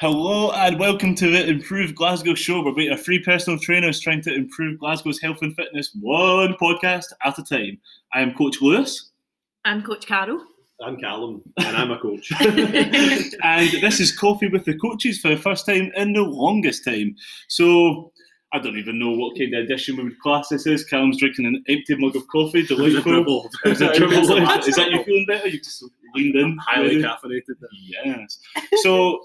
Hello and welcome to the Improve Glasgow show. where We're about a free personal trainers trying to improve Glasgow's health and fitness one podcast at a time. I am Coach Lewis. I'm Coach Carol. I'm Calum, and I'm a coach. and this is Coffee with the Coaches for the first time in the longest time. So I don't even know what kind of edition we would class this as. Calum's drinking an empty mug of coffee, delightful. It was a dribble. Is that you feeling better? You just leaned in. Highly caffeinated. Yes. So,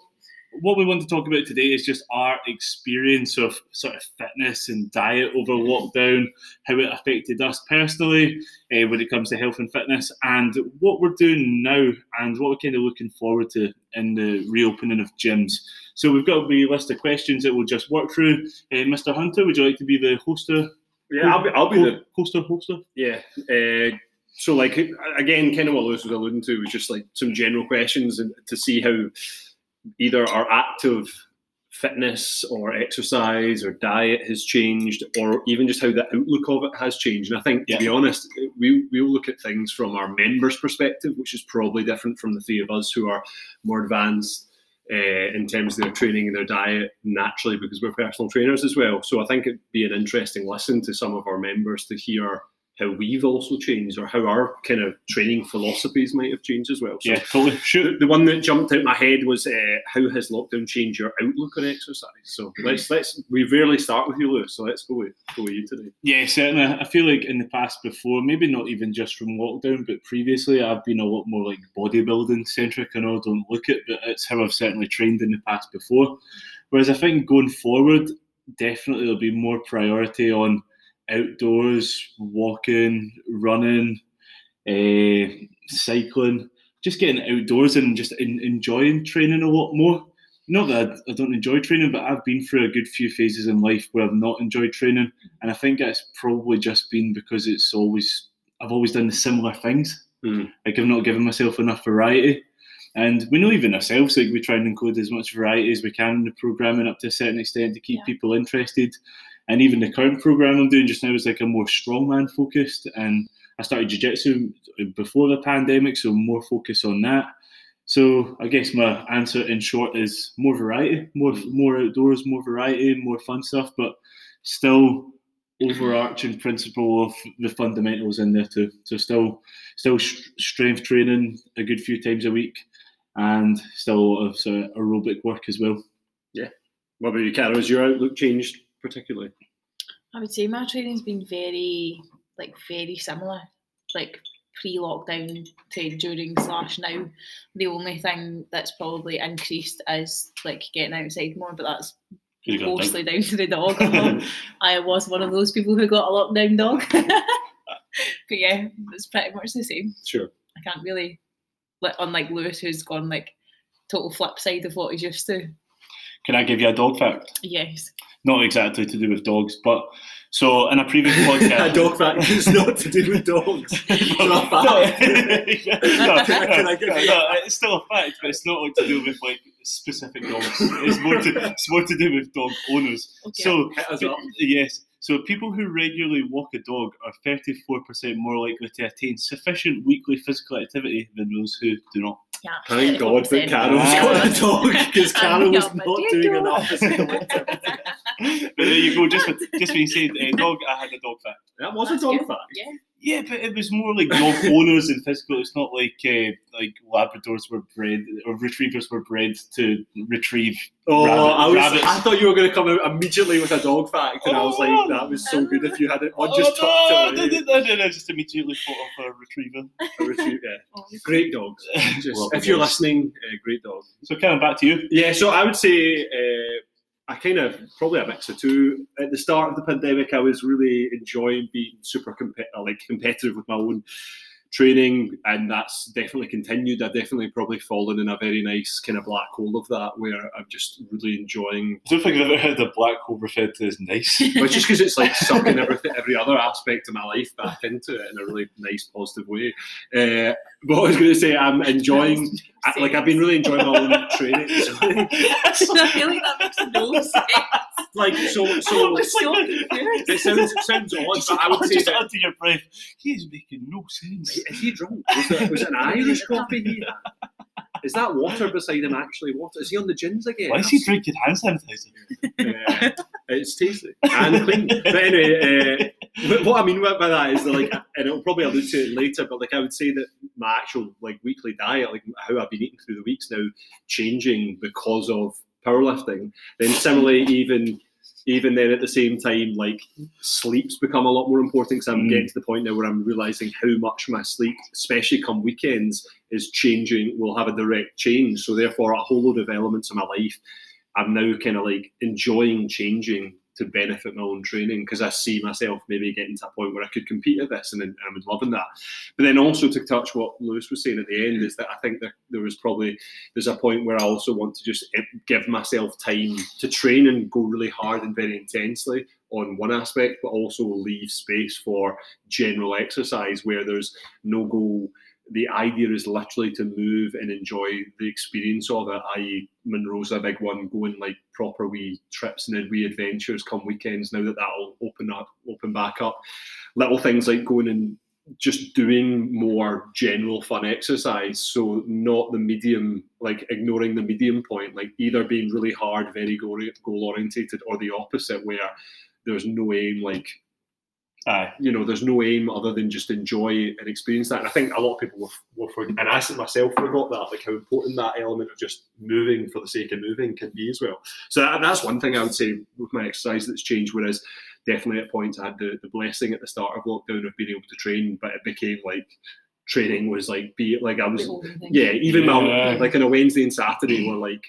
what we want to talk about today is just our experience of sort of fitness and diet over lockdown, how it affected us personally uh, when it comes to health and fitness, and what we're doing now, and what we're kind of looking forward to in the reopening of gyms. So, we've got a wee list of questions that we'll just work through. Uh, Mr. Hunter, would you like to be the hoster? Yeah, I'll be, I'll be the hoster, hoster. yeah. Uh, so like again, kind of what Lewis was alluding to was just like some general questions and to see how either our active fitness or exercise or diet has changed, or even just how the outlook of it has changed. And I think, Yeah. to be honest, we we will look at things from our members' perspective, which is probably different from the three of us who are more advanced. Uh, in terms of their training and their diet, naturally, because we're personal trainers as well. So I think it'd be an interesting listen to some of our members to hear how we've also changed or how our kind of training philosophies might have changed as well. So Yeah, totally. The, the one that jumped out my head was uh, how has lockdown changed your outlook on exercise? So let's let's we rarely start with you, Lewis. So let's go with go with you today. Yeah, certainly. I feel like in the past before, maybe not even just from lockdown, but previously, I've been a lot more like bodybuilding centric. I know I don't look it, but it's how I've certainly trained in the past before. Whereas I think going forward, definitely there'll be more priority on outdoors, walking, running, uh, cycling, just getting outdoors and just en- enjoying training a lot more. Not that I, I don't enjoy training, but I've been through a good few phases in life where I've not enjoyed training, and I think that's probably just been because it's always I've always done the similar things. Hmm. Like I've not given myself enough variety. And we know even ourselves, like we try and include as much variety as we can in the programming up to a certain extent to keep Yeah. people interested. And even the current program I'm doing just now is like a more strongman focused. And I started jiu-jitsu before the pandemic, so more focus on that. So I guess my answer in short is more variety, more more outdoors, more variety, more fun stuff, but still overarching principle of the fundamentals in there too. So still still strength training a good few times a week, and still a lot of sort of aerobic work as well. Yeah. What about you, Carol? Has your outlook changed particularly? I would say my training's been very, like, very similar, like pre-lockdown to during slash now. The only thing that's probably increased is like getting outside more, but that's mostly down to the dog. I was one of those people who got a lockdown dog. but yeah, it's pretty much the same. Sure. I can't really, like, unlike Lewis, who's gone like total flip side of what he's used to. Can I give you a dog fact? Yes. Not exactly to do with dogs, but so in a previous podcast. a dog fact is not to do with dogs. no, a fact. no, Can I give no, you- no, it's still a fact, but it's not like to do with like specific dogs. It's more to it's more to do with dog owners. Okay. So Hit yes, so people who regularly walk a dog are 34% more likely to attain sufficient weekly physical activity than those who do not. Yeah, Thank God that 34%. Carol's got a dog because Carol was not doing dog. enough physical. But there you go. Just for, just when you said uh, dog, I had a dog fact. That was a dog good. fact. Yeah. Yeah, but it was more like dog owners and physical. It's not like uh, like Labradors were bred or retrievers were bred to retrieve. Oh, Rabbit- I was. rabbits. I thought you were going to come out immediately with a dog fact, and I was like, "That was so good if you had it on just oh, tucked no, away." no, no, no, no, just immediately thought of a retriever. A retrieve- yeah. Oh, Great dogs. Just, if you're listening, uh, great dog. So, coming back to you. Yeah, so I would say uh, I kind of probably a mix of two. At the start of the pandemic, I was really enjoying being super compet- like competitive with my own training, and that's definitely continued. I've definitely probably fallen in a very nice kind of black hole of that, where I'm just really enjoying. I don't think I've ever heard a black hole referred to as nice. But just because it's like sucking everything, every other aspect of my life back into it in a really nice, positive way. Uh, but I was going to say, I'm enjoying. I, like I've been really enjoying my own training. So, I feel like that makes no sense. like so, so It's so like- it sounds it sounds odd, but I would say just that under your breath. He is making no sense. is he drunk? Was it, was it an Irish coffee he had? Is that water beside him actually water? Is he on the gins again? Why is he drinking hand sanitizer? Uh, it's tasty and clean. But anyway, uh, what I mean by that is that, like, and it'll probably allude to it later, but like I would say that my actual like weekly diet, like how I've been eating through the weeks now, changing because of powerlifting. Then similarly, even even then at the same time, like sleep's become a lot more important because I'm Mm. getting to the point now where I'm realizing how much my sleep, especially come weekends, is changing, will have a direct change. So therefore, a whole load of elements of my life, I'm now kind of like enjoying changing to benefit my own training because I see myself maybe getting to a point where I could compete at this and, I'm loving that. But then also to touch what Lewis was saying at the end is that I think that there was probably there's a point where I also want to just eh, give myself time to train and go really hard and very intensely on one aspect, but also leave space for general exercise where there's no goal. The idea is literally to move and enjoy the experience of it, i.e., Munros a big one, going like proper wee trips and wee adventures come weekends now that that'll open up, open back up. Little things like going and just doing more general fun exercise. So not the medium, like ignoring the medium point, like either being really hard, very goal orientated, or the opposite where there's no aim, like Aye. you know, there's no aim other than just enjoy and experience that. And I think a lot of people were, will forget, and I myself forgot that, like how important that element of just moving for the sake of moving can be as well. So that, that's one thing I would say with my exercise that's changed. Whereas definitely at points I had the, the blessing at the start of lockdown of being able to train, but it became like training was like be like I was yeah, even Yeah. my like on a Wednesday and Saturday were like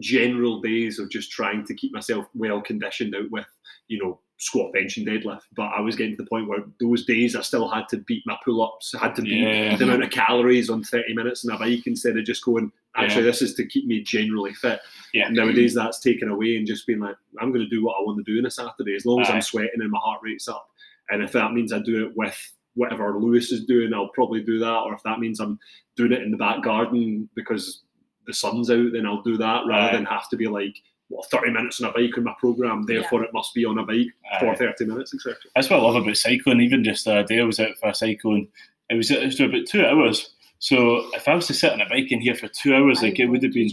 general days of just trying to keep myself well conditioned out with, you know, squat, bench, and deadlift. But I was getting to the point where those days I still had to beat my pull ups, had to beat Yeah. the amount of calories on 30 minutes on a bike instead of just going, actually, this is to keep me generally fit. Yeah. Nowadays, that's taken away and just being like, I'm going to do what I want to do on a Saturday as long as Aye. I'm sweating and my heart rate's up. And if that means I do it with whatever Lewis is doing, I'll probably do that. Or if that means I'm doing it in the back garden because the sun's out, then I'll do that rather Aye. than have to be like, well, 30 minutes on a bike in my program, therefore it must be on a bike for Aye. 30 minutes, etc. That's what I love about cycling. Even just the other day, I was out for a cycling. It was, it was about two hours. So if I was to sit on a bike in here for two hours, like it would have been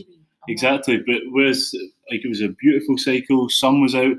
exactly. But whereas like it was a beautiful cycle, sun was out,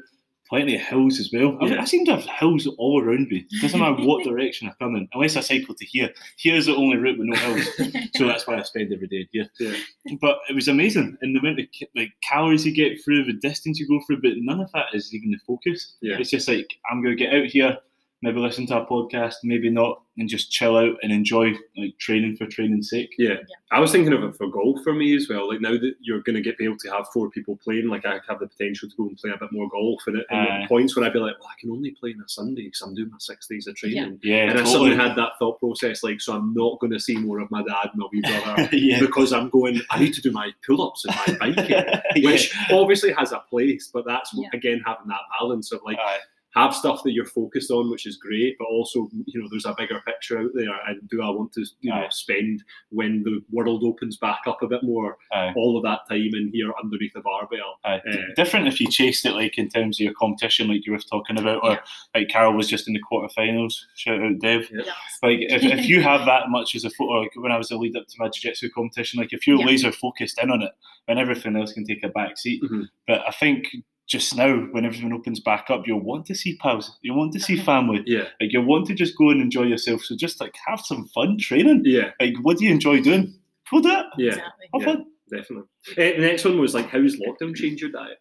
plenty of hills as well. I, Yeah. I seem to have hills all around me. Doesn't matter what direction I come in, unless I cycle to here. Here's the only route with no hills, so that's why I spend every day here. Yeah. But it was amazing, and the amount of like calories you get through, the distance you go through, but none of that is even the focus. Yeah. It's just like I'm going to get out here, maybe listen to a podcast, maybe not, and just chill out and enjoy like training for training's sake. Yeah. I was thinking of it for golf for me as well. Like now that you're going to get be able to have four people playing, like I have the potential to go and play a bit more golf. And, at- and Aye. points where I'd be like, well, I can only play on a Sunday because I'm doing my six days of training. Yeah, And I suddenly had that thought process, like, so I'm not going to see more of my dad and my wee brother yeah. because I'm going. I need to do my pull-ups and my biking, which obviously has a place, but that's Yeah. again having that balance of like Aye. Have stuff that you're focused on, which is great, but also you know there's a bigger picture out there, and do I want to you know spend when the world opens back up a bit more, Aye. all of that time in here underneath the barbell? Aye. Uh, Different if you chased it like in terms of your competition, like you were talking about, or Yeah. like Carol was just in the quarterfinals. Shout out Dev. Yeah. Yeah. Like if, if you have that much as a photo, like when I was a lead up to my jiu-jitsu competition, like if you're Yeah. laser focused in on it, then everything else can take a back seat. Mhm. But I think just now, when everything opens back up, you'll want to see pals, you want to see family, Yeah, like you want to just go and enjoy yourself. So just like have some fun training. yeah, Like what do you enjoy doing? Go do it. yeah, Exactly. Have Yeah. fun. definitely. Uh, the next one was like, how's lockdown changed your diet?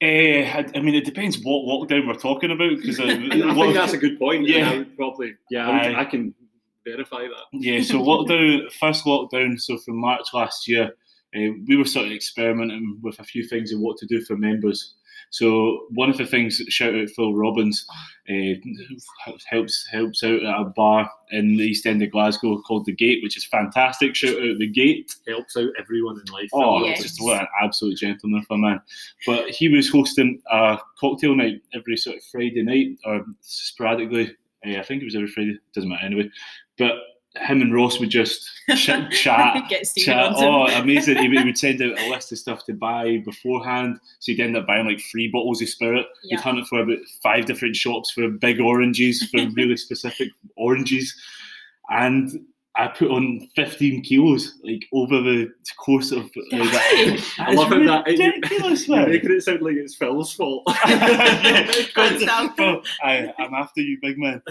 Eh, I, I mean, it depends what lockdown we're talking about because I think that's a good point. Yeah. Yeah, I would probably. Yeah, I, would- Aye. I can verify that. Yeah, so lockdown, first lockdown, so from March last year, uh, we were sort of experimenting with a few things and what to do for members. So one of the things, shout out Phil Robbins, uh, helps helps out at a bar in the East End of Glasgow called The Gate, which is fantastic. Shout out The Gate. Helps out everyone in life. Oh, Yes. just what an absolute gentleman for a man. But he was hosting a cocktail night every sort of Friday night or sporadically. eh, I think it was every Friday. Doesn't matter anyway. But him and Ross would just ch- chat. Chat. Oh, amazing! He would- he would send out a list of stuff to buy beforehand, so he'd end up buying like three bottles of spirit. Yeah. He'd hunt it for about five different shops for big oranges, for really specific oranges, and I put on 15 kilos like over the course of like, that. I love it that ridiculous, you're making it sound like it's Phil's fault. Yeah, I, I'm after you, big man.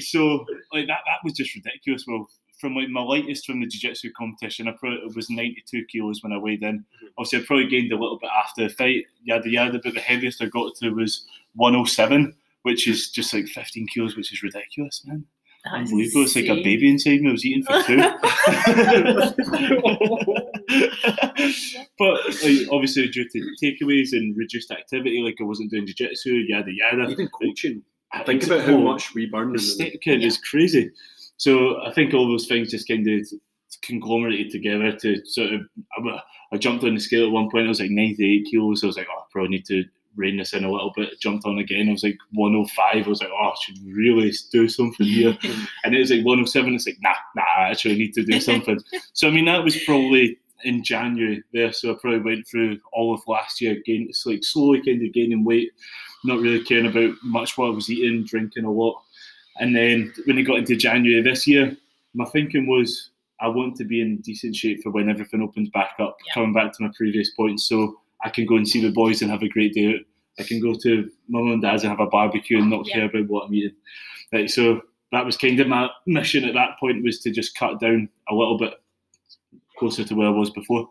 So like that, that was just ridiculous. Well, from like my lightest from the jiu-jitsu competition, I probably it was 92 kilos when I weighed in. Obviously, I probably gained a little bit after the fight, yada yada. But the heaviest I got to was 107, which is just like 15 kilos, which is ridiculous, man. That's Unbelievable. It's like a baby inside me. I was eating for two. but like, obviously, due to takeaways and reduced activity, like I wasn't doing jiu-jitsu, yada yada. Even coaching. I Think think about how much we burn. in the the stick kid is crazy. So I think all those things just kind of conglomerated together to sort of. I, I jumped on the scale at one point. I was like 98 kilos. I was like, oh, I probably need to rein this in a little bit. Jumped on again. I was like 105. I was like, oh, I should really do something here. and it was like 107. It's like, nah, nah, I actually need to do something. so I mean, that was probably in January there. So I probably went through all of last year, gain, it's like slowly kind of gaining weight, not really caring about much what I was eating, drinking a lot. And then when it got into January this year, my thinking was I want to be in decent shape for when everything opens back up. Yeah. Coming back to my previous point, so I can go and see the boys and have a great day. I can go to mum and dad's and have a barbecue and not Yeah. care about what I'm eating. Like so, that was kind of my mission at that point was to just cut down a little bit closer to where I was before.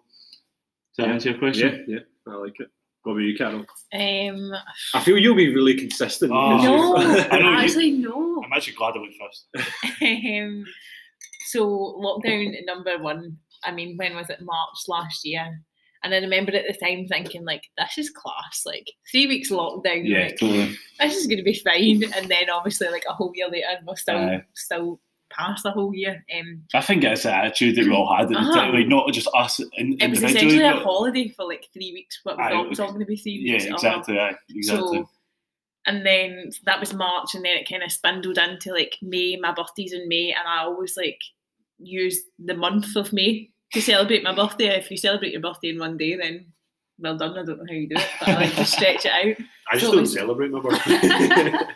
Does that Yeah. answer your question? Yeah, yeah, I like it. What about you, Carol? Um, I feel you'll be really consistent. Oh. no, you've- I know you- actually no. I'm actually glad I went first. um, so lockdown number one. I mean, when was it? March last year. And I remember at the time thinking, like, this is class. Like three weeks lockdown. Yeah, like, totally. this is going to be fine. And then obviously, like a whole year later, and we're still Aye. still past the whole year. Um, I think it's the attitude that we all had at Uh-huh. time, like not just us in, it was essentially a holiday for like three weeks. We Aye, thought it was all going to be three yeah, weeks. uh-huh. exactly. Aye, exactly. So, and then that was March, and then it kind of spindled into like May. My birthday's in May, and I always like use the month of May to celebrate my birthday. If you celebrate your birthday in one day, then well done. I don't know how you do it, but I like to stretch it out. I just So don't it's- celebrate my birthday.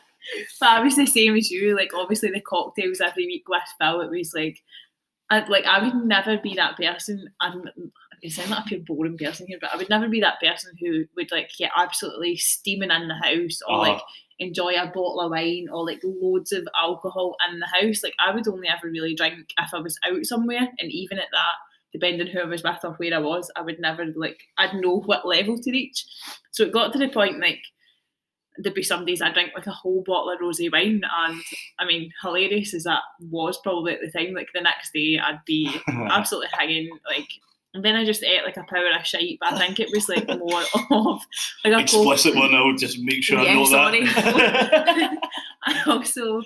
But I was the same as you. Like obviously the cocktails every week with Phil. It was like, I like I would never be that person. I'm. I sound like a pure boring person here, but I would never be that person who would like get absolutely steaming in the house or Uh-huh. like enjoy a bottle of wine or like loads of alcohol in the house. Like I would only ever really drink if I was out somewhere, and even at that, depending who I was with or where I was, I would never like I'd know what level to reach. So it got to the point like there'd be some days I drink like a whole bottle of rosé wine, and I mean, hilarious as that was probably at the time. Like the next day, I'd be absolutely hanging like. And then I just ate like a power of shite, but I think it was like more of like a cold- Explicit one. I'll just make sure I know sorry. that. I also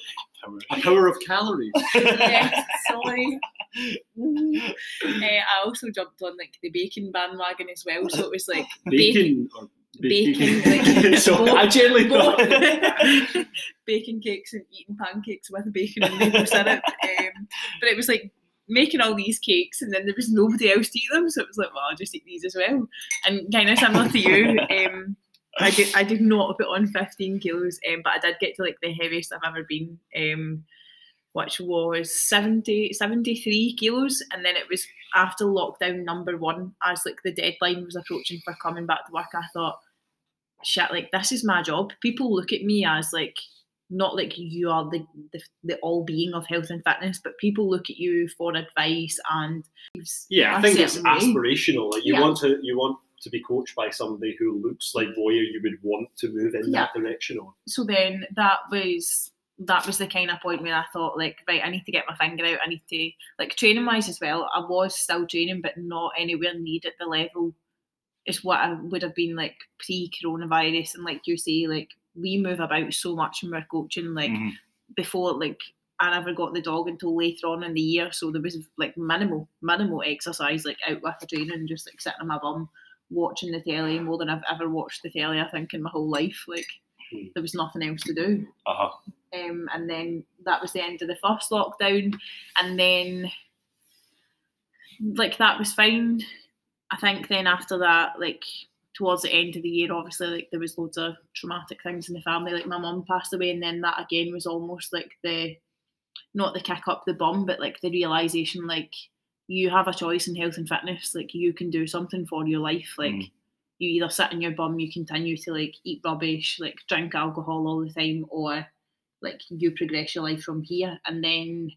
a power of calories. yes, sorry. Uh, I also jumped on like the bacon bandwagon as well, so it was like Bacon or Bacon, like, so both- I generally thought. both bacon cakes and eating pancakes with bacon and maple syrup. Um, but it was like making all these cakes and then there was nobody else to eat them, so it was like, well, I'll just eat these as well. And kind of similar to you, um, I did I did not put on 15 kilos, um, but I did get to like the heaviest I've ever been. Um, which was 70, 73 kilos, and then it was after lockdown number one, as like the deadline was approaching for coming back to work. I thought, shit, like this is my job. People look at me as like not like you are the the, the all being of health and fitness, but people look at you for advice and Yeah, I think it's way. aspirational. Like you Yeah. want to, you want to be coached by somebody who looks like Voya. You would want to move in that direction. On. so then that was that was the kind of point where I thought like right I need to get my finger out I need to like training wise as well I was still training but not anywhere near at the level is what I would have been like pre coronavirus and like you say like we move about so much when we're coaching like Mhm. before like I never got the dog until later on in the year so there was like minimal minimal exercise like out with a trainer and just like sitting on my bum watching the telly more than I've ever watched the telly I think in my whole life like Hmm. there was nothing else to do Uh-huh. um, and then that was the end of the first lockdown and then like that was fine i think then after that like towards the end of the year obviously like there was loads of traumatic things in the family like my mum passed away and then that again was almost like the not the kick up the bum, but like the realization like you have a choice in health and fitness. Like you can do something for your life. Like Mm. You either sit in your bum, you continue to like eat rubbish, like drink alcohol all the time, or like you progress your life from here. And then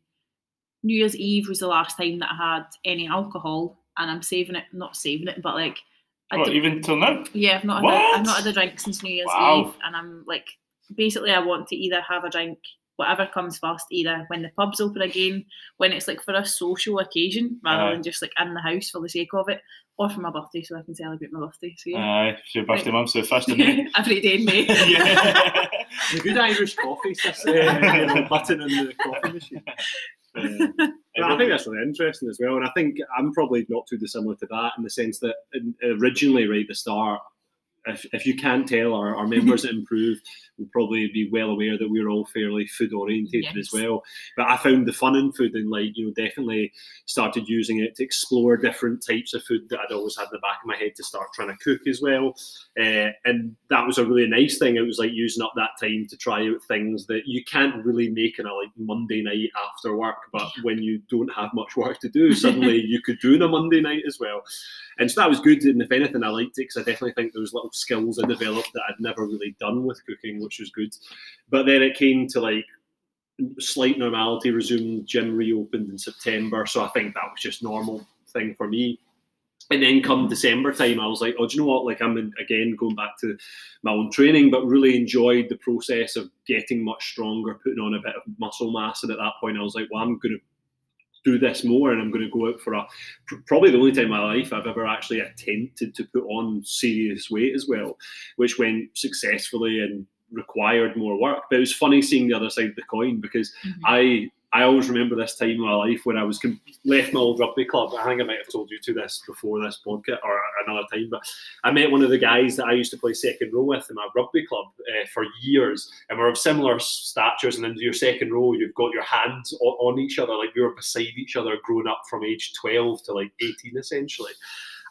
New Year's Eve was the last time that I had any alcohol, and I'm saving it, not saving it, but like I even till now? yeah, I've not had a, I've not had a drink since New Year's Wow. Eve, and I'm like, basically, I want to either have a drink, whatever comes first, either when the pubs open again, when it's like for a social occasion, rather Aye. than just like in the house for the sake of it, or for my birthday, so I can celebrate my birthday. So yeah, Aye, it's your birthday month, so the first of May. every day in May. yeah. The good Irish coffee system, uh, button in the coffee machine. Uh, I think that's really interesting as well, and I think I'm probably not too dissimilar to that in the sense that originally, right at the start, if, if you can't tell our, our members that improve will probably be well aware that we're all fairly food orientated as well. But I found the fun in food and like you know definitely started using it to explore different types of food that I'd always had in the back of my head to start trying to cook as well. Uh, and that was a really nice thing. It was like using up that time to try out things that you can't really make in a like Monday night after work, but when you don't have much work to do, suddenly you could do on a Monday night as well. And so that was good. And if anything, I liked it because I definitely think there was little skills I developed that I'd never really done with cooking, which was good. But then it came to like slight normality resumed. Gym reopened in September, so I think that was just normal thing for me. And then come December time, I was like, oh, do you know what? Like I'm in, again going back to my own training, but really enjoyed the process of getting much stronger, putting on a bit of muscle mass. And at that point, I was like, well, I'm going to do this more, and I'm going to go out for a probably the only time in my life I've ever actually attempted to put on serious weight as well, which went successfully and required more work. But it was funny seeing the other side of the coin because Mhm. I I always remember this time in my life when I was com- left my old rugby club. I think I might have told you to this before this podcast or another time, but I met one of the guys that I used to play second row with in my rugby club uh, for years, and we're of similar statures. And in your second row, you've got your hands on, on each other, like we were beside each other, growing up from age twelve to like eighteen, essentially.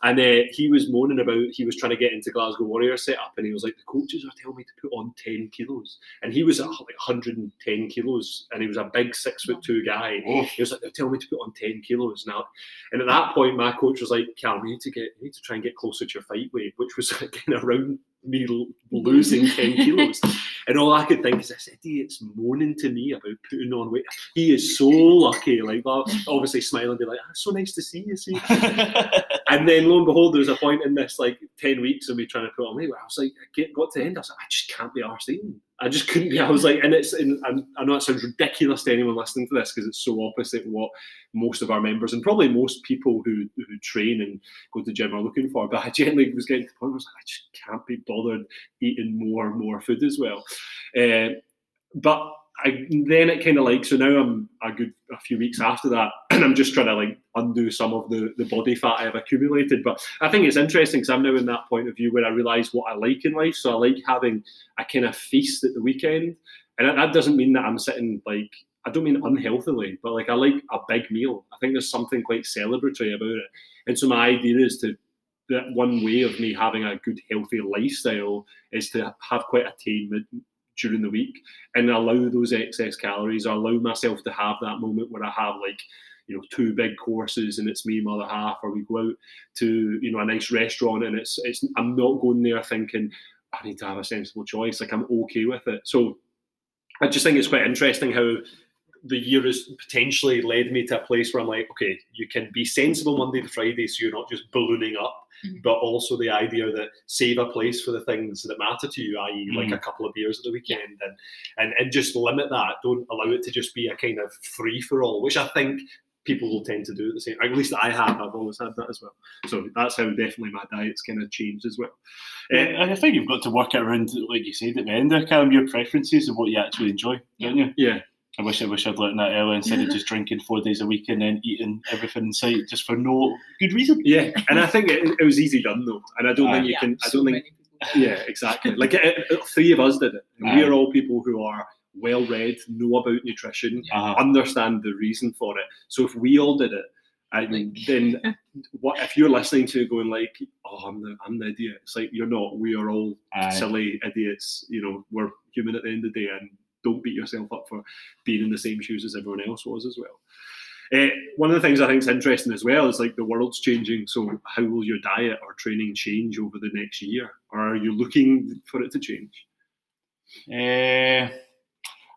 And uh, he was moaning about he was trying to get into Glasgow Warriors setup, and he was like, "The coaches are telling me to put on ten kilos," and he was at like 110 kilos, and he was a big six foot two guy. He was like, "They're telling me to put on 10 kilos now," and at that point, my coach was like, "Cal, you need to get, you need to try and get closer to your fight weight," which was again around me losing 10 kilos. And all I could think is, this idiot's moaning to me about putting on weight. He is so lucky. Like, obviously, smile and be like, "Ah, so nice to see you." See, and then lo and behold, there was a point in this like 10 weeks of me trying to put on weight where I was like, I get, got to the end, I was like, I just can't be arsed eating. I just couldn't be. I was like, and it's, and, I know it sounds ridiculous to anyone listening to this because it's so opposite what most of our members and probably most people who, who train and go to the gym are looking for. But I genuinely was getting to the point where I was like, I just can't be bothered eating more and more food as well. Uh, but I, then it kind of like so now I'm a good a few weeks after that, and I'm just trying to like undo some of the the body fat I have accumulated. But I think it's interesting because I'm now in that point of view where I realise what I like in life. So I like having a kind of feast at the weekend, and that, doesn't mean that I'm sitting like I don't mean unhealthily, but like I like a big meal. I think there's something quite celebratory about it, and so my idea is to that one way of me having a good healthy lifestyle is to have quite a tame during the week and allow those excess calories. Or allow myself to have that moment where I have like you know two big courses and it's me and my other half or we go out to you know a nice restaurant and it's it's I'm not going there thinking I need to have a sensible choice like I'm okay with it. So I just think it's quite interesting how the year has potentially led me to a place where I'm like okay you can be sensible Monday to Friday so you're not just ballooning up Mhm. but also the idea that save a place for the things that matter to you, i.e., like Mhm. a couple of beers at the weekend, and, and and just limit that. Don't allow it to just be a kind of free for all, which I think people will tend to do at the same. At least I have. I've always had that as well. So that's how definitely my diet's kind of changed as well. Uh, Yeah, I think you've got to work it around, like you said at the end there, Calum, your preferences and what you actually enjoy, don't you? yeah, I wish I wish I'd learned that earlier instead of just drinking four days a week and then eating everything in sight just for no good reason. yeah, and I think it, it was easy done though, and I don't Aye. think you Yeah, can. I don't think many. Yeah, exactly. Like it, it- three of us did it. And we Aye. are all people who are well read, know about nutrition, Uh-huh. understand the reason for it. So if we all did it, I mean, then what if you're listening to it going like, "Oh, I'm the I'm the idiot"? It's like you're not. We are all Aye. silly idiots. You know, we're human at the end of the day, and don't beat yourself up for being in the same shoes as everyone else was as well. Uh, one of the things I think is interesting as well is like the world's changing. So how will your diet or training change over the next year, or are you looking for it to change? Uh,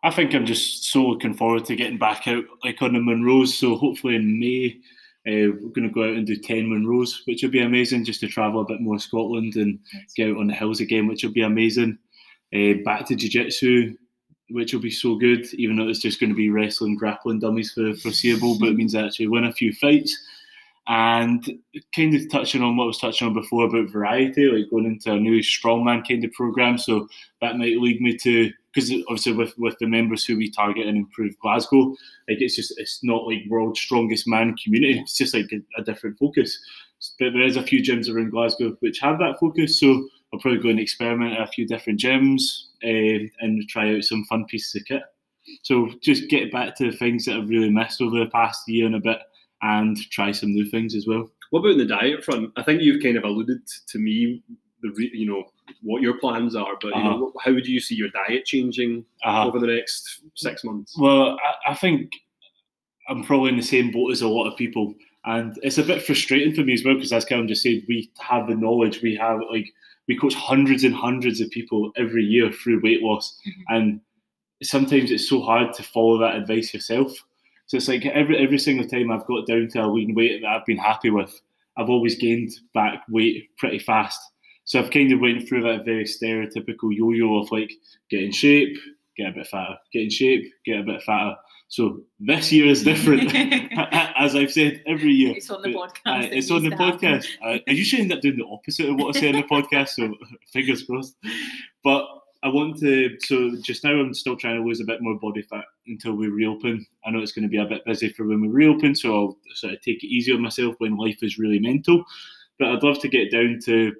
I think I'm just so looking forward to getting back out like on the Munros. So hopefully in May, uh, we're going to go out and do 10 Munros, which would be amazing just to travel a bit more Scotland and get out on the hills again, which will be amazing. Uh, back to Jiu Jitsu, which will be so good, even though it's just going to be wrestling, grappling dummies for foreseeable, but it means I actually win a few fights. And kind of touching on what I was touching on before about variety, like going into a new strongman kind of program. So that might lead me to because obviously with with the members who we target and improve Glasgow, like it's just it's not like world's strongest man community. It's just like a, a different focus. But there is a few gyms around Glasgow which have that focus. So I'll probably go and experiment at a few different gyms uh, and try out some fun pieces of kit. So just get back to the things that I've really missed over the past year and a bit, and try some new things as well. What about the diet front? I think you've kind of alluded to me the re- you know what your plans are, but uh-huh. you know how do you see your diet changing uh-huh. over the next six months? Well, I, I think I'm probably in the same boat as a lot of people, and it's a bit frustrating for me as well because as Kevin just said, we have the knowledge, we have like we coach hundreds and hundreds of people every year through weight loss, mm-hmm. and sometimes it's so hard to follow that advice yourself. So it's like every every single time I've got down to a lean weight that I've been happy with, I've always gained back weight pretty fast. So I've kind of went through that very stereotypical yo-yo of like get in shape, get a bit fatter, get in shape, get a bit fatter. So this year is different, as I've said every year. It's on the podcast. Uh, it's on the podcast. I, I usually end up doing the opposite of what I say on the podcast, so fingers crossed. But I want to. So just now, I'm still trying to lose a bit more body fat until we reopen. I know it's going to be a bit busy for when we reopen, so I'll sort of take it easy on myself when life is really mental. But I'd love to get down to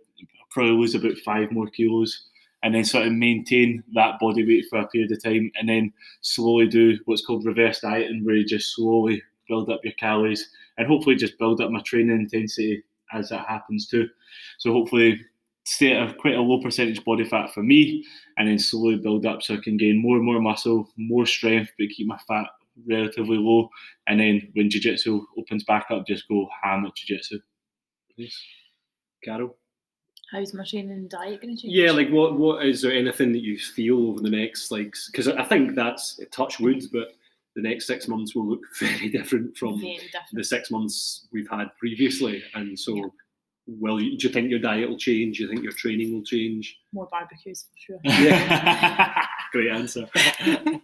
probably lose about five more kilos and then sort of maintain that body weight for a period of time and then slowly do what's called reverse dieting where you just slowly build up your calories and hopefully just build up my training intensity as that happens too. So hopefully stay at a, quite a low percentage body fat for me and then slowly build up so I can gain more and more muscle, more strength, but keep my fat relatively low. And then when jiu-jitsu opens back up, just go ham at jiu-jitsu. Yes. Carol? How's my training and diet going to change? Yeah, like what what is there anything that you feel over the next like because I think that's touch wood, but the next six months will look very different from very different. the six months we've had previously, and so. Yeah. Well, do you think your diet will change? Do you think your training will change? More barbecues for sure. Yeah. Great answer. um,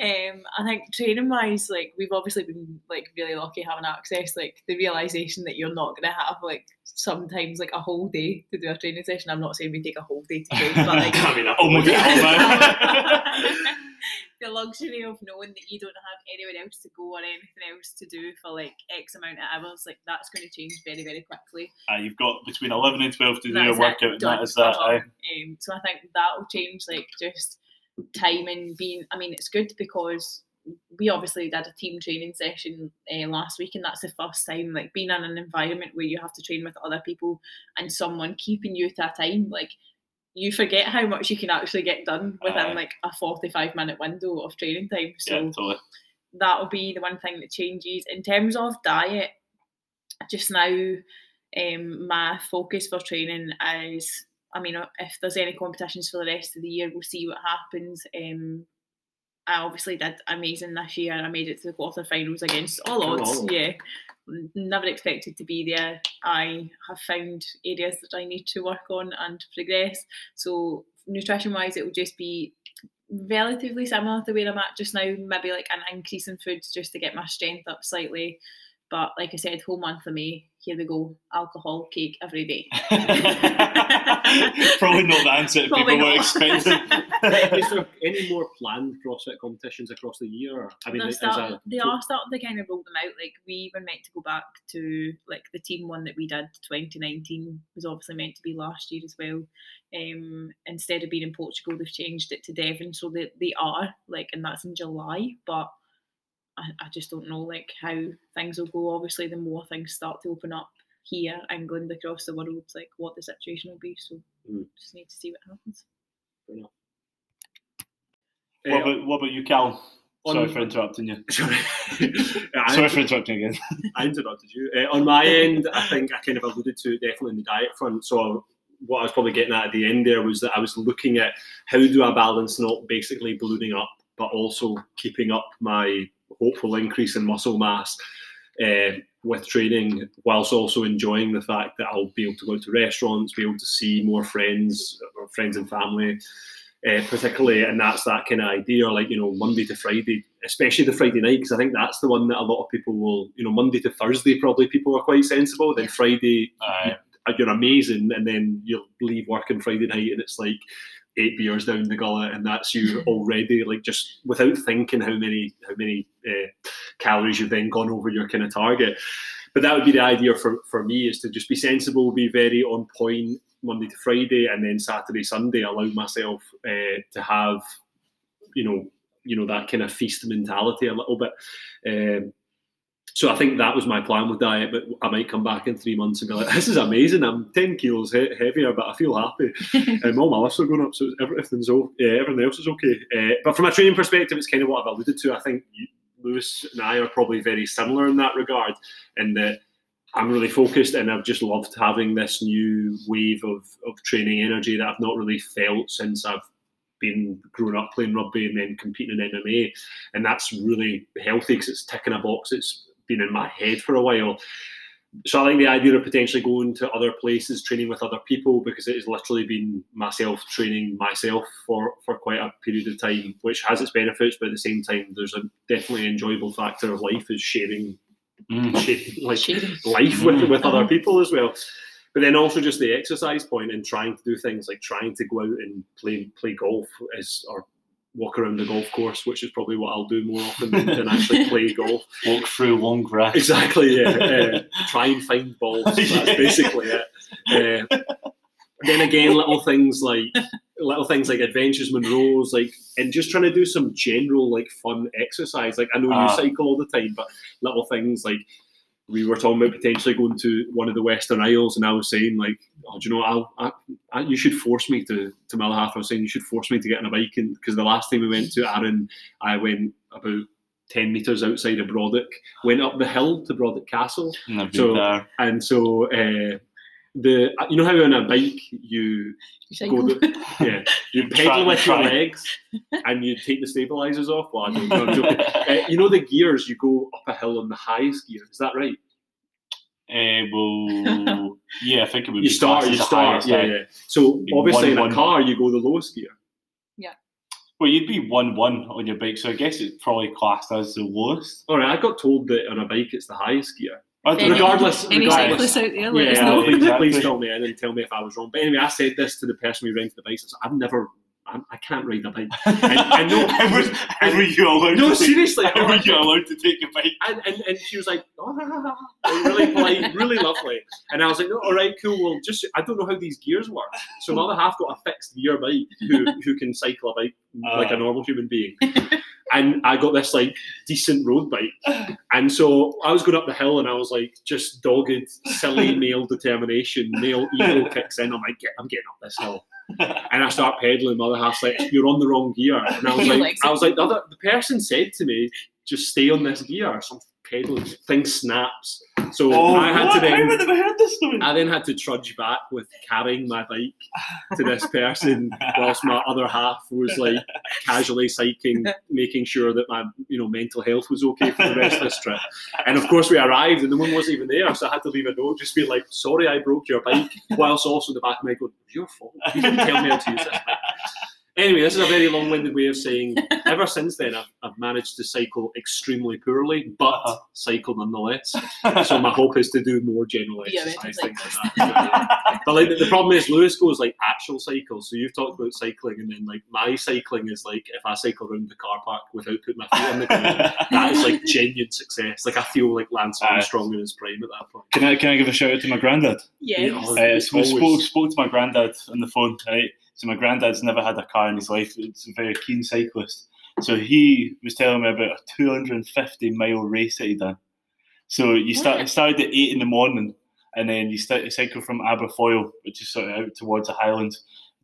I think training wise, like we've obviously been like really lucky having access. Like the realization that you're not going to have like sometimes like a whole day to do a training session. I'm not saying we take a whole day to train, but like I mean, oh my god. the luxury of knowing that you don't have anyone else to go or anything else to do for like X amount of hours, like that's going to change very, very quickly. Uh, you've got between 11 and 12 to do your workout, and that is that. Um, so I think that will change, like just timing being. I mean, it's good because we obviously did a team training session uh, last week, and that's the first time like being in an environment where you have to train with other people and someone keeping you to a time. Like you forget how much you can actually get done within like a forty-five minute window of training time. So yeah, totally. that'll be the one thing that changes in terms of diet. Just now, um, my focus for training is I mean, if there's any competitions for the rest of the year, we'll see what happens. Um, I obviously did amazing this year. I made it to the quarterfinals against all odds. Yeah, never expected to be there. I have found areas that I need to work on and progress. So nutrition wise, it will just be relatively similar to where I'm at just now. Maybe like an increase in foods just to get my strength up slightly. But like I said, whole month of May, here we go, alcohol, cake every day. Probably not the answer that people were expecting. Is there any more planned CrossFit competitions across the year? I mean, start, a, they are starting to kind of roll them out. Like we were meant to go back to like the team one that we did 2019 was obviously meant to be last year as well. Um, instead of being in Portugal, they've changed it to Devon, so they, they are like, and that's in July, but I, I just don't know like how things will go. Obviously, the more things start to open up here, England, across the world, like what the situation will be. So mm. just need to see what happens. What about, what about you, Cal? on- Sorry for interrupting you. Sorry, Sorry for interrupting again. I interrupted you. Uh, on my end, I think I kind of alluded to it definitely in the diet front. So what I was probably getting at at the end there was that I was looking at how do I balance not basically ballooning up, but also keeping up my hopeful increase in muscle mass uh, with training, whilst also enjoying the fact that I'll be able to go to restaurants, be able to see more friends or friends and family. Uh, particularly, and that's that kind of idea, like you know, Monday to Friday, especially the Friday night, because I think that's the one that a lot of people will, you know, Monday to Thursday, probably people are quite sensible. Then Friday, Aye. you're amazing, and then you'll leave work on Friday night, and it's like eight beers down the gullet, and that's you already, like just without thinking how many how many uh, calories you've then gone over your kind of target. But that would be the idea for for me is to just be sensible, be very on point Monday to Friday, and then Saturday Sunday allow myself uh, to have, you know, you know that kind of feast mentality a little bit. Um, so I think that was my plan with diet, but I might come back in three months and be like, "This is amazing. I'm ten kilos he- heavier, but I feel happy, and all my lifts are going up, so everything's o- yeah, everything else is okay." Uh, but from a training perspective, it's kind of what I've alluded to. I think you, Lewis and I are probably very similar in that regard, in that I'm really focused, and I've just loved having this new wave of of training energy that I've not really felt since I've been growing up playing rugby and then competing in MMA, and that's really healthy because it's ticking a box. It's been in my head for a while. So I like the idea of potentially going to other places, training with other people, because it has literally been myself training myself for, for quite a period of time, which has its benefits, but at the same time, there's a definitely enjoyable factor of life is sharing, Mm. sharing like Sharing. life with, Mm. with other people as well. But then also just the exercise point and trying to do things like trying to go out and play play golf is or walk around the golf course, which is probably what I'll do more often than, than actually play golf. Walk through long grass. Exactly, yeah. Uh, try and find balls. That's Yeah. basically it. Uh, then again, little things like little things like adventures Munros, like and just trying to do some general like fun exercise. Like I know Ah. you cycle all the time, but little things like we were talking about potentially going to one of the Western Isles, and I was saying like, oh, do you know, I'll, I, I, you should force me to to Malahath. I was saying you should force me to get on a bike, and because the last time we went to Arran, I went about. 10 metres outside of Brodick, went up the hill to Brodick Castle, And I've been So- there. and so uh, the you know how on a bike you You go the, yeah you pedal with your legs and you take the stabilizers off. Well, I don't know. I'm joking. Uh, you know the gears you go up a hill on the highest gear. Is that right? Eh, well, yeah, I think it would You be start. You start. Yeah, yeah. So Be obviously one, in a one. car you go the lowest gear. Yeah. Well, you'd be one one on your bike, so I guess it's probably classed as the lowest. All right. I got told that on a bike it's the highest gear. I don't Any- regardless- any regardless- cyclists out there, let yeah, know. please, please tell me in and tell me if I was wrong. But anyway, I said this to the person we rented the bike. I said, I've never. I'm, I can't ride a bike. I know- How was- how were you allowed No, to take, seriously. How were you allowed to take a bike? and, and, and she was like, oh, ha, ha, ha," really polite, really lovely. And I was like, no, all right, cool. Well, just I don't know how these gears work. So my other half got a fixed gear bike who, who can cycle a bike uh. like a normal human being. And I got this like decent road bike. And so I was going up the hill and I was like, just dogged, silly male determination, male ego kicks in. I'm like, "Get- I'm getting up this hill. And I start pedaling. My other half's like, "You're on the wrong gear." And I was like, "I was like, the, other, the person said to me, just stay on this gear." So I'm thing snaps. So oh, I had to Oh, what? How then, have I heard this story? I then had to trudge back with carrying my bike to this person, whilst my other half was like casually cycling, making sure that my you know mental health was okay for the rest of this trip. And of course, we arrived and the woman wasn't even there, so I had to leave a note, just be like, "Sorry, I broke your bike," whilst also in the back of my going, "Your fault. You didn't tell me how to use this." bike." Anyway, this is a very long-winded way of saying. Ever since then, I've, I've managed to cycle extremely poorly, but Uh-huh. cycle nonetheless. So my hope is to do more general Yeah, exercise things like that. but like the, the problem is, Lewis goes like actual cycles. So you've talked about cycling, and then like my cycling is like if I cycle around the car park without putting my feet on the ground, that is like genuine success. Like I feel like Lance. Armstrong in his prime at that point. Can I can I give a shout out to my granddad? Yes. Yeah. Uh, so we spoke, spoke to my granddad on the phone, right? So my granddad's never had a car in his life. He's a very keen cyclist. So he was telling me about a 250 mile race that he done. So you start What? started at eight in the morning, and then you start to cycle from Aberfoyle, which is sort of out towards the Highlands,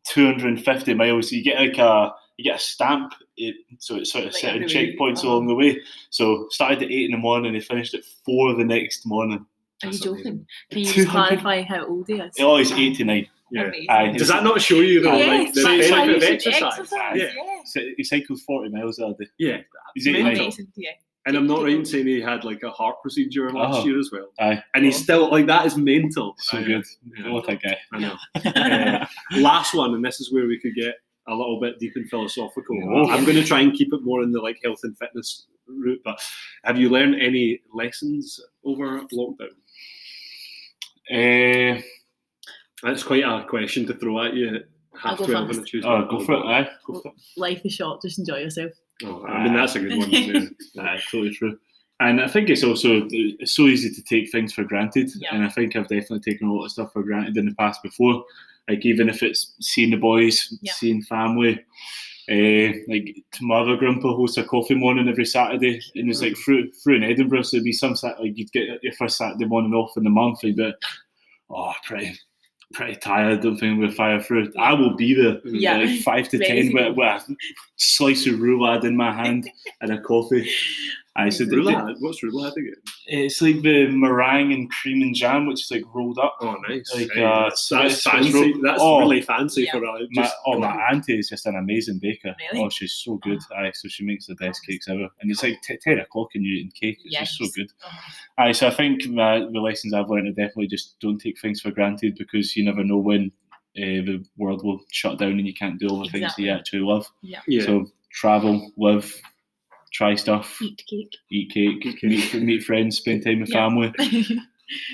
250 miles. So you get like a you get a stamp, it, so it's sort of Like certain every week. checkpoints Oh. along the way. So started at eight in the morning, they finished at four the next morning. Are you joking? amazing. Can you just clarify how old he is? Oh, he's eight to nine. Yeah. Amazing. Does that not show you the, like, Yes, the benefit of exercise? exercise. Yeah. Yeah. So he cycled forty miles a day. Yeah. He's eight to nine. Amazing. Yeah. And I'm not right in saying he had like a heart procedure last Oh. year as well. Aye, And he's still like that is mental. so I- good. yeah. What a guy. I know. Uh, last one, and this is where we could get a little bit deep and philosophical. I'm going to try and keep it more in the like health and fitness route. But have you learned any lessons over lockdown? Uh, That's quite a question to throw at you. Half I'll go twelve on a. Tuesday. oh, go for it. Aye. Go for it. Life is short. Just enjoy yourself. Oh, I mean, that's a good one. Yeah. Aye, totally true. And I think it's also it's so easy to take things for granted, Yeah. and I think I've definitely taken a lot of stuff for granted in the past before. Like even if it's seeing the boys, Yeah. seeing family. Uh, like my other grandpa hosts a coffee morning every Saturday, and it's like through through in Edinburgh, so it'd be some Sat like you'd get your first Saturday morning off in the month, and you'd be, oh, pretty pretty tired. Don't think we'll fire through. I will be there, Yeah. like five to ten, to with a slice of roulade in my hand and a coffee. I said, Roulade? What's roulade again? it's like the meringue and cream and jam, which is like rolled up. Oh, nice. Like, Hey, uh, that's, that's fancy. roll. That's Oh. really fancy Yeah. for a My, oh, my auntie is just an amazing baker. Really? Oh, she's so good. Aye, so she makes the best cakes ever, and it's like t- ten o'clock and you eating cake. It's just so good. Oh. Aye, so I think my, the lessons I've learned are definitely just don't take things for granted because you never know when uh, the world will shut down and you can't do all the things that you Exactly. actually love. Yeah. So travel, live, try stuff, Eat cake. eat cake, Eat cake. meet meet friends, spend time with Yeah. family.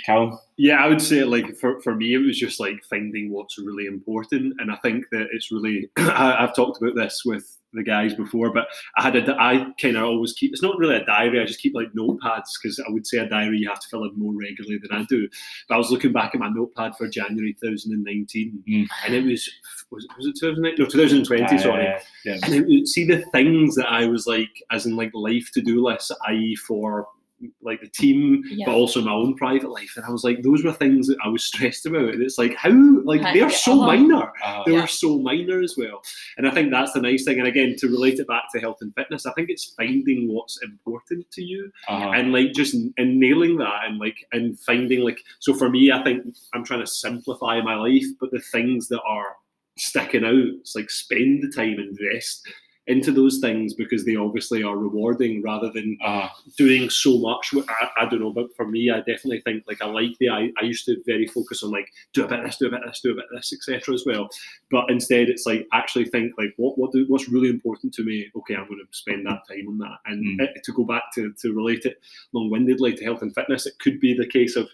Calum, Yeah, I would say like for, for me, it was just like finding what's really important, and I think that it's really. I, I've talked about this with the guys before, but I had a I kind of always keep. It's not really a diary. I just keep like notepads because I would say a diary you have to fill in more regularly than I do. But I was looking back at my notepad for January 2019, Mm. and it was was it, was it 2019? No, 2020. sorry. Uh, yeah. And it would see the things that I was like, as in like life to do lists, i.e., for like the team, Yeah. but also my own private life. And I was like, those were things that I was stressed about. And it's like, how, like, How- they are so uh-huh. minor. Uh, They Yeah. were so minor as well. And I think that's the nice thing. And again, to relate it back to health and fitness, I think it's finding what's important to you uh, and like just and nailing that and like and finding like so for me i think i'm trying to simplify my life but the things that are sticking out it's like spend the time invest into those things because they obviously are rewarding rather than uh, doing so much. I, I don't know but for me i definitely think like i like the I, I used to very focus on like do a bit of this do a bit of this do a bit of this etc as well. But instead it's like actually think like what what do, what's really important to me? Okay i'm going to spend that time on that. And Mm. uh, to go back to to relate it long-windedly to health and fitness it could be the case of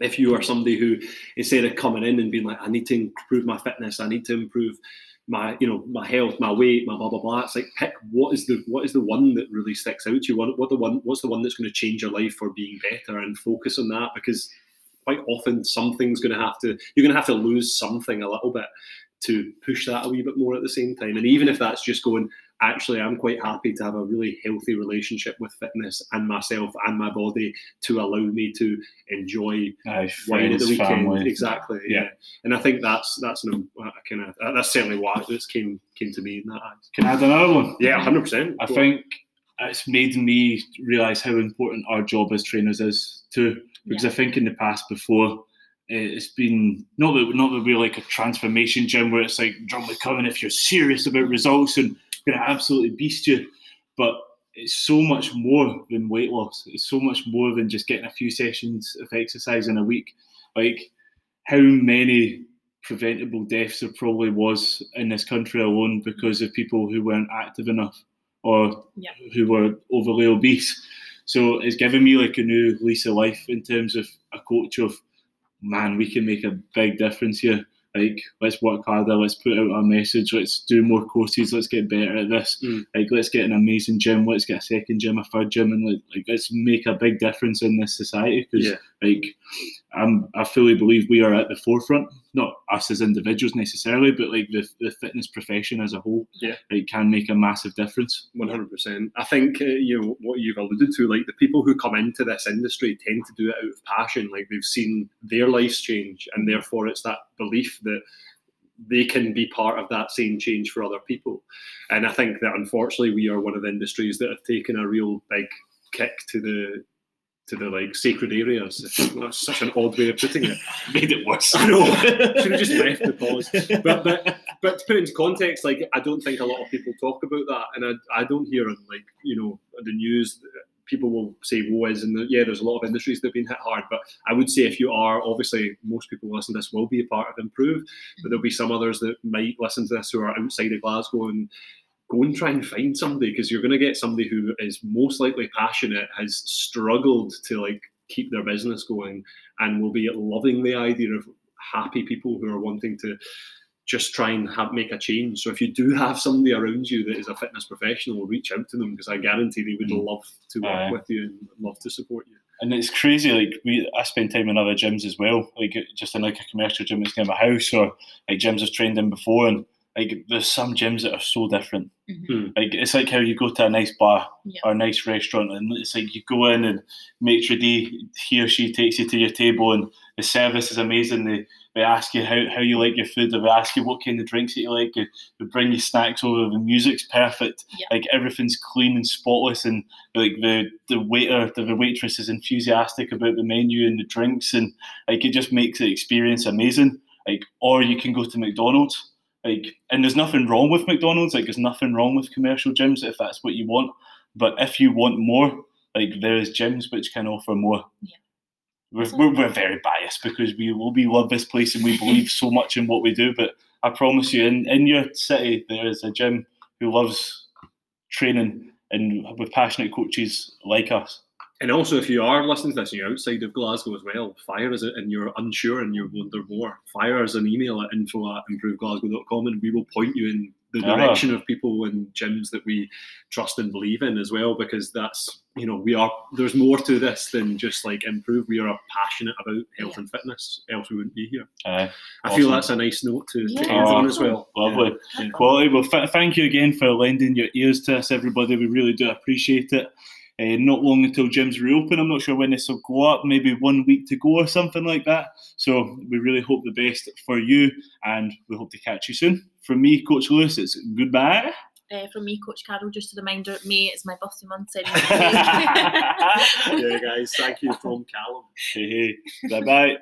if you are somebody who instead of coming in and being like i need to improve my fitness i need to improve my you know my health my weight my blah blah blah. It's like pick what is the what is the one that really sticks out to you? What, what the one what's the one that's going to change your life for being better? And focus on that because quite often something's going to have to you're going to have to lose something a little bit to push that a wee bit more at the same time. And even if that's just going actually i'm quite happy to have a really healthy relationship with fitness and myself and my body to allow me to enjoy aye, wine at the weekend. family. Exactly. Yeah. Yeah. And I think that's that's an, uh, kind of that's certainly what that's came came to me in that. eyes. Can I add another one? Yeah, hundred percent. I think it's made me realise how important our job as trainers is too. Because I think in the past before, eh, it's been not that not that we're like a transformation gym where it's like Drumley Coven if you're serious about results and going to absolutely beast you, but it's so much more than weight loss. It's so much more than just getting a few sessions of exercise in a week. Like how many preventable deaths there probably was in this country alone because of people who weren't active enough or Yeah. who were overly obese. So it's given me like a new lease of life in terms of a coach of man, we can make a big difference here. Like let's work harder, let's put out our message, let's do more courses, let's get better at this. Mm. Like let's get an amazing gym, let's get a second gym, a third gym, and like, like let's make a big difference in this society. Because Yeah. like I'm, I fully believe we are at the forefront. Not us as individuals necessarily, but like the, the fitness profession as a whole. Yeah. it can make a massive difference. One hundred percent. I think uh, you know what you've alluded to. Like the people who come into this industry tend to do it out of passion. Like they've seen their lives change, and therefore it's that belief that they can be part of that same change for other people. And I think that unfortunately we are one of the industries that have taken a real big kick to the to the like sacred areas. That's such an odd way of putting it. Made it worse. I know. Should have just left the pause. But but but to put it into context, like I don't think a lot of people talk about that, and I, I don't hear on like you know the news. People will say woes, and yeah, there's a lot of industries that have been hit hard. But I would say if you are, obviously, most people listen to this will be a part of Improve, but there'll be some others that might listen to this who are outside of Glasgow and go and try and find somebody because you're going to get somebody who is most likely passionate, has struggled to like keep their business going, and will be loving the idea of happy people who are wanting to just try and have, make a change. So if you do have somebody around you that is a fitness professional, reach out to them because I guarantee they would Mm. love to work Aye. with you and love to support you. And it's crazy. Like we, I spend time in other gyms as well. Like just in like a commercial gym that's near my house, or like gyms I've trained in before. And like there's some gyms that are so different. Mhm. Like it's like how you go to a nice bar Yeah. or a nice restaurant, and it's like you go in and maitre d he or she takes you to your table, and the service is amazing. They they ask you how, how you like your food, or they ask you what kind of drinks that you like. They they bring you snacks over. The music's perfect. Yeah. Like everything's clean and spotless, and like the the waiter, the, the waitress is enthusiastic about the menu and the drinks, and like it just makes the experience amazing. Like or you can go to McDonald's like and there's nothing wrong with mcdonald's like there's nothing wrong with commercial gyms if that's what you want but if you want more like there's gyms which can offer more Yeah. we're, we're, we're very biased because we will we love this place and we believe so much in what we do but i promise you in, in your city there is a gym who loves training and with passionate coaches like us And also, if you are listening to this and you're outside of Glasgow as well, fire us and you're unsure and you wonder more, fire us an email at info at improveglasgow.com and we will point you in the Ah. direction of people and gyms that we trust and believe in as well because that's, you know, we are, there's more to this than just like improve. We are passionate about health and fitness, else we wouldn't be here. uh, I feel that's a nice note to, to Yeah. end on as Oh, well. lovely Yeah. Quality. Well, th- thank you again for lending your ears to us, everybody. We really do appreciate it. Uh, not long until gyms reopen. I'm not sure when this will go up, maybe one week to go or something like that. So we really hope the best for you and we hope to catch you soon. From me, Coach Lewis, it's goodbye. Uh, from me, Coach Carol, just a reminder, May is my birthday month. So yeah, guys, thank you from Calum. hey, hey. Bye bye.